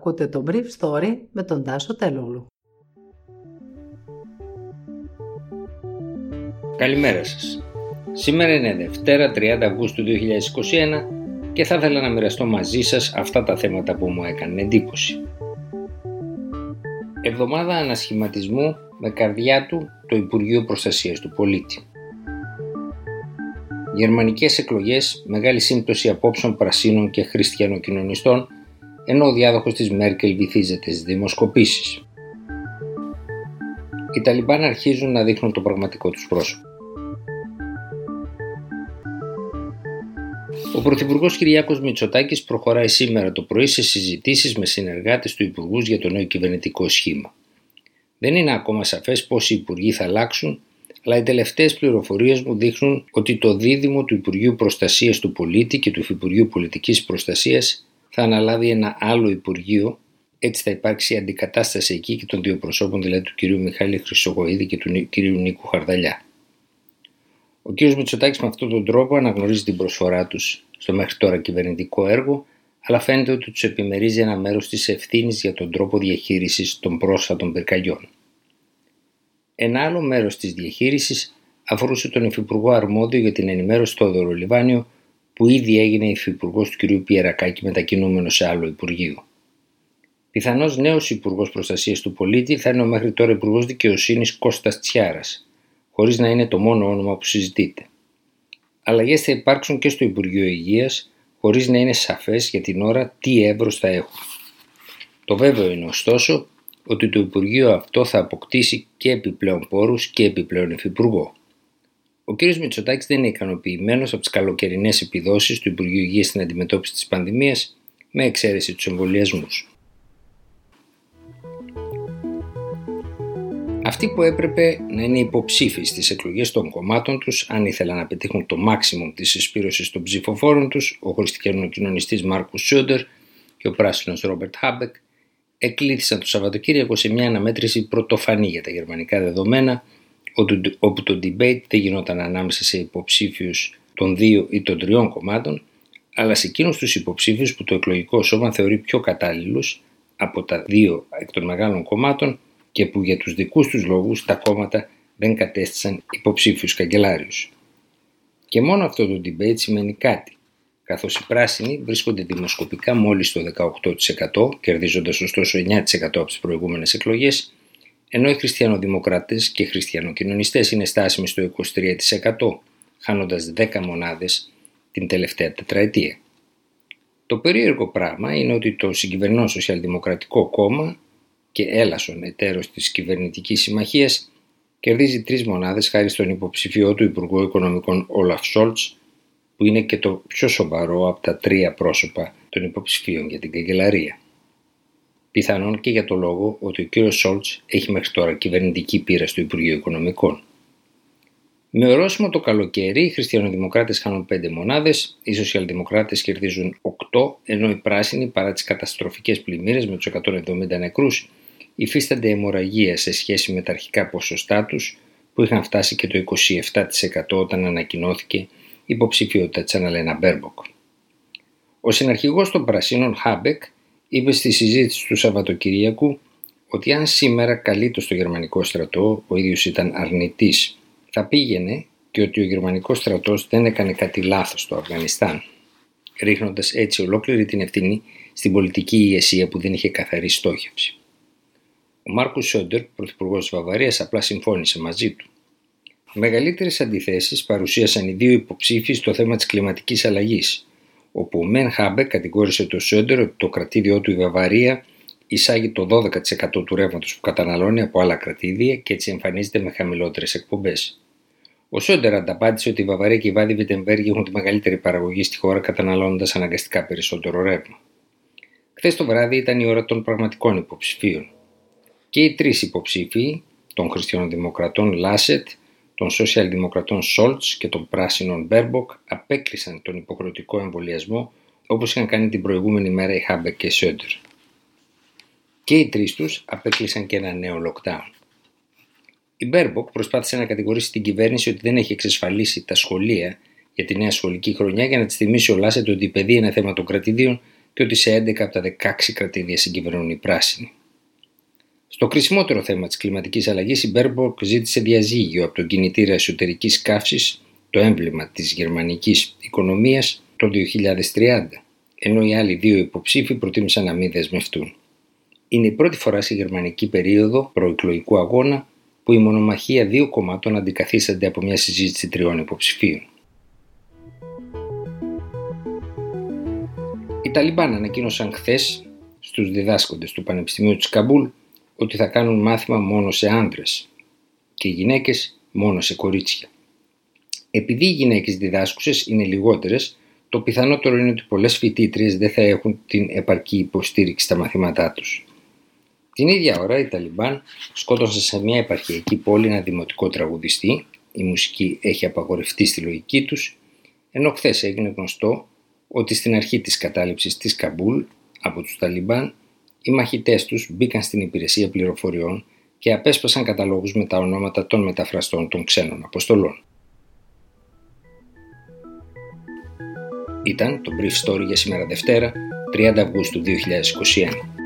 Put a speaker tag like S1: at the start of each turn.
S1: Ακούτε το Brief Story με τον Τάσο Τελούλου.
S2: Καλημέρα σας. Σήμερα είναι Δευτέρα 30 Αυγούστου 2021 και θα ήθελα να μοιραστώ μαζί σας αυτά τα θέματα που μου έκανε εντύπωση. Εβδομάδα ανασχηματισμού με καρδιά του το Υπουργείο Προστασίας του Πολίτη. Γερμανικές εκλογές, μεγάλη σύμπτωση απόψεων πρασίνων και χριστιανοκοινωνιστών, ενώ ο διάδοχος της Μέρκελ βυθίζεται στις δημοσκοπήσεις. Οι Ταλιμπάν αρχίζουν να δείχνουν το πραγματικό τους πρόσωπο. Ο Πρωθυπουργός Κυριάκος Μητσοτάκης προχωράει σήμερα το πρωί σε συζητήσεις με συνεργάτες του Υπουργούς για το νέο κυβερνητικό σχήμα. Δεν είναι ακόμα σαφές πόσοι υπουργοί θα αλλάξουν αλλά οι τελευταίες πληροφορίες μου δείχνουν ότι το δίδυμο του Υπουργείου Προστασίας του Πολίτη και του Υφυπουργείου Πολιτικής Προστασίας θα αναλάβει ένα άλλο Υπουργείο, έτσι θα υπάρξει αντικατάσταση εκεί και των δύο προσώπων, δηλαδή του κ. Μιχάλη Χρυσογοίδη και του κ. Νίκου Χαρδαλιά. Ο κ. Μητσοτάκης με αυτόν τον τρόπο αναγνωρίζει την προσφορά τους στο μέχρι τώρα κυβερνητικό έργο, αλλά φαίνεται ότι τους επιμερίζει ένα μέρος της ευθύνης για τον τρόπο διαχείρισης των πρόσφατων πυρκαγιών. Ένα άλλο μέρος της διαχείρισης αφορούσε τον Υφυπουργό Αρμόδιο για την ενημέρωση στο Δωρολιβάνιο, που ήδη έγινε Υφυπουργός του κ. Πιερακάκη μετακινούμενος σε άλλο Υπουργείο. Πιθανώς νέος Υπουργός Προστασίας του Πολίτη θα είναι ο μέχρι τώρα Υπουργός Δικαιοσύνης Κώστας Τσιάρας, χωρίς να είναι το μόνο όνομα που συζητείται. Αλλαγές θα υπάρξουν και στο Υπουργείο Υγείας, χωρίς να είναι σαφές για την ώρα τι εύρος θα έχουν. Το βέβαιο είναι ωστόσο ότι το Υπουργείο αυτό θα αποκτήσει και επιπλέον πόρους και επιπλέον υφυπουργό. Ο κ. Μητσοτάκης δεν είναι ικανοποιημένος από τις καλοκαιρινές επιδόσεις του Υπουργείου Υγείας στην αντιμετώπιση της πανδημίας, με εξαίρεση τους εμβολιασμούς. Αυτοί που έπρεπε να είναι υποψήφοι στις εκλογές των κομμάτων τους, αν ήθελαν να πετύχουν το μάξιμουμ της συσπήρωση των ψηφοφόρων τους, ο χριστιανοκοινωνιστής Μάρκο Σούντερ και ο πράσινος Ρόμπερτ Χάμπεκ, εκλήθησαν το Σαββατοκύριακο σε μια αναμέτρηση πρωτοφανή για τα γερμανικά δεδομένα, όπου το debate δεν γινόταν ανάμεσα σε υποψήφιους των δύο ή των τριών κομμάτων, αλλά σε εκείνους τους υποψήφιους που το εκλογικό σώμα θεωρεί πιο κατάλληλους από τα δύο εκ των μεγάλων κομμάτων και που για τους δικούς τους λόγους τα κόμματα δεν κατέστησαν υποψήφιους καγκελάριους. Και μόνο αυτό το debate σημαίνει κάτι, καθώς οι πράσινοι βρίσκονται δημοσκοπικά μόλις στο 18% κερδίζοντας ωστόσο 9% από τις προηγούμενες εκλογές ενώ οι χριστιανοδημοκράτες και χριστιανοκοινωνιστές είναι στάσιμοι στο 23% χάνοντας 10 μονάδες την τελευταία τετραετία. Το περίεργο πράγμα είναι ότι το συγκυβερνό Σοσιαλδημοκρατικό Κόμμα και έλασον εταίρος της κυβερνητικής συμμαχίας κερδίζει τρεις μονάδες χάρη στον υποψηφιό του Υπουργού Οικονομικών Όλαφ Σόλτς που είναι και το πιο σοβαρό από τα τρία πρόσωπα των υποψηφίων για την καγκελαρία. Πιθανόν και για το λόγο ότι ο κ. Σόλτς έχει μέχρι τώρα κυβερνητική πείρα στο Υπουργείο Οικονομικών. Με ορόσημο το καλοκαίρι, οι χριστιανοδημοκράτες χάνουν 5 μονάδες, οι σοσιαλδημοκράτες κερδίζουν 8, ενώ οι πράσινοι παρά τις καταστροφικές πλημμύρες με τους 170 νεκρούς υφίστανται αιμορραγία σε σχέση με τα αρχικά ποσοστά τους που είχαν φτάσει και το 27% όταν ανακοινώθηκε υποψηφιότητα της Αναλένα Μπέρμποκ. Ο συναρχηγός των Πρασίνων Χάμπεκ είπε στη συζήτηση του Σαββατοκυριακού ότι αν σήμερα καλείτο στο γερμανικό στρατό, ο ίδιος ήταν αρνητής, θα πήγαινε και ότι ο γερμανικός στρατός δεν έκανε κάτι λάθος στο Αφγανιστάν, ρίχνοντας έτσι ολόκληρη την ευθύνη στην πολιτική ηγεσία που δεν είχε καθαρή στόχευση. Ο Μάρκος Σόντερ, πρωθυπουργός της Βαβαρίας, απλά συμφώνησε μαζί του. Μεγαλύτερες αντιθέσεις παρουσίασαν οι δύο υποψήφοι στο θέμα της κλιματικής αλλαγής, όπου ο Μεν Χάμπεκ κατηγόρησε το Σόντερ ότι το κρατήδιό του η Βαβαρία εισάγει το 12% του ρεύματος που καταναλώνει από άλλα κρατήδια και έτσι εμφανίζεται με χαμηλότερες εκπομπές. Ο Σόντερ ανταπάντησε ότι η Βαβαρία και η Βάδη Βιτεμβέργη έχουν τη μεγαλύτερη παραγωγή στη χώρα καταναλώνοντας αναγκαστικά περισσότερο ρεύμα. Χθες το βράδυ ήταν η ώρα των πραγματικών υποψηφίων. Και οι τρεις υποψήφοι, των χριστιανοδημοκρατών Λάσετ, των σοσιαλδημοκρατών Σόλτς και των πράσινων Μπέρμποκ, απέκλεισαν τον υποχρεωτικό εμβολιασμό όπως είχαν κάνει την προηγούμενη μέρα οι Χάμπεκ και Σόντερ. Και οι τρεις τους απέκλεισαν και ένα νέο lockdown. Η Μπέρμποκ προσπάθησε να κατηγορήσει την κυβέρνηση ότι δεν έχει εξασφαλίσει τα σχολεία για τη νέα σχολική χρονιά για να της θυμίσει ο Λάσετ ότι η παιδεία είναι θέμα των κρατηδίων και ότι σε 11 από τα 16 κρατήδια συγκυβερνούν οι πράσινοι. Στο κρισιμότερο θέμα της κλιματικής αλλαγής, η Μπέρμποκ ζήτησε διαζύγιο από τον κινητήρα εσωτερικής καύσης, το έμβλημα της γερμανικής οικονομίας, το 2030, ενώ οι άλλοι δύο υποψήφοι προτίμησαν να μην δεσμευτούν. Είναι η πρώτη φορά στη γερμανική περίοδο προεκλογικού αγώνα που η μονομαχία δύο κομμάτων αντικαθίστανται από μια συζήτηση τριών υποψηφίων. Οι Ταλιμπάν ανακοίνωσαν χθες στους διδάσκοντες του Πανεπιστημίου της Καμπούλ ότι θα κάνουν μάθημα μόνο σε άντρες και οι γυναίκες μόνο σε κορίτσια. Επειδή οι γυναίκες διδάσκουσες είναι λιγότερες, το πιθανότερο είναι ότι πολλές φοιτήτριες δεν θα έχουν την επαρκή υποστήριξη στα μαθήματά τους. Την ίδια ώρα οι Ταλιμπάν σκότωσαν σε μια επαρχιακή πόλη ένα δημοτικό τραγουδιστή, η μουσική έχει απαγορευτεί στη λογική τους, ενώ χθες έγινε γνωστό ότι στην αρχή της κατάληψης της Καμπούλ από τους Ταλιμπάν οι μαχητές τους μπήκαν στην υπηρεσία πληροφοριών και απέσπασαν καταλόγους με τα ονόματα των μεταφραστών των ξένων αποστολών. Ήταν το Brief Story για σήμερα Δευτέρα, 30 Αυγούστου 2021.